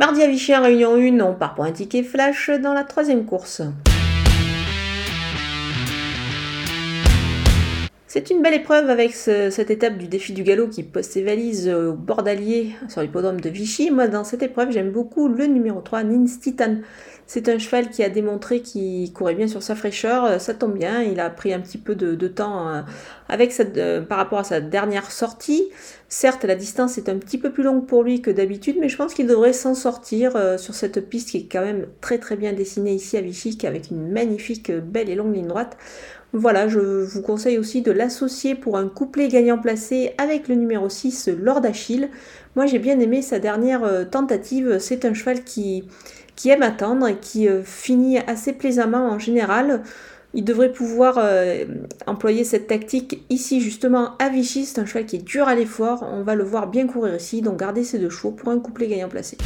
Mardi à Vichy en Réunion 1, on part pour un ticket flash dans la troisième course. C'est une belle épreuve avec cette étape du défi du galop qui pose ses valises au bord d'Allier sur l'hippodrome de Vichy. Moi, dans cette épreuve, j'aime beaucoup le numéro 3, Nins Titan. C'est un cheval qui a démontré qu'il courait bien sur sa fraîcheur, euh, ça tombe bien, il a pris un petit peu de, temps euh, avec euh, par rapport à sa dernière sortie. Certes, la distance est un petit peu plus longue pour lui que d'habitude, mais je pense qu'il devrait s'en sortir sur cette piste qui est quand même très très bien dessinée ici à Vichy, avec une magnifique belle et longue ligne droite. Voilà, je vous conseille aussi de l'associer pour un couplet gagnant placé avec le numéro 6, Lord Achille. Moi j'ai bien aimé sa dernière tentative, c'est un cheval qui, qui aime attendre et qui euh, finit assez plaisamment en général. Il devrait pouvoir euh, employer cette tactique ici justement à Vichy. C'est un cheval qui est dur à l'effort. On va le voir bien courir ici. Donc gardez ces deux chevaux pour un couplet gagnant placé.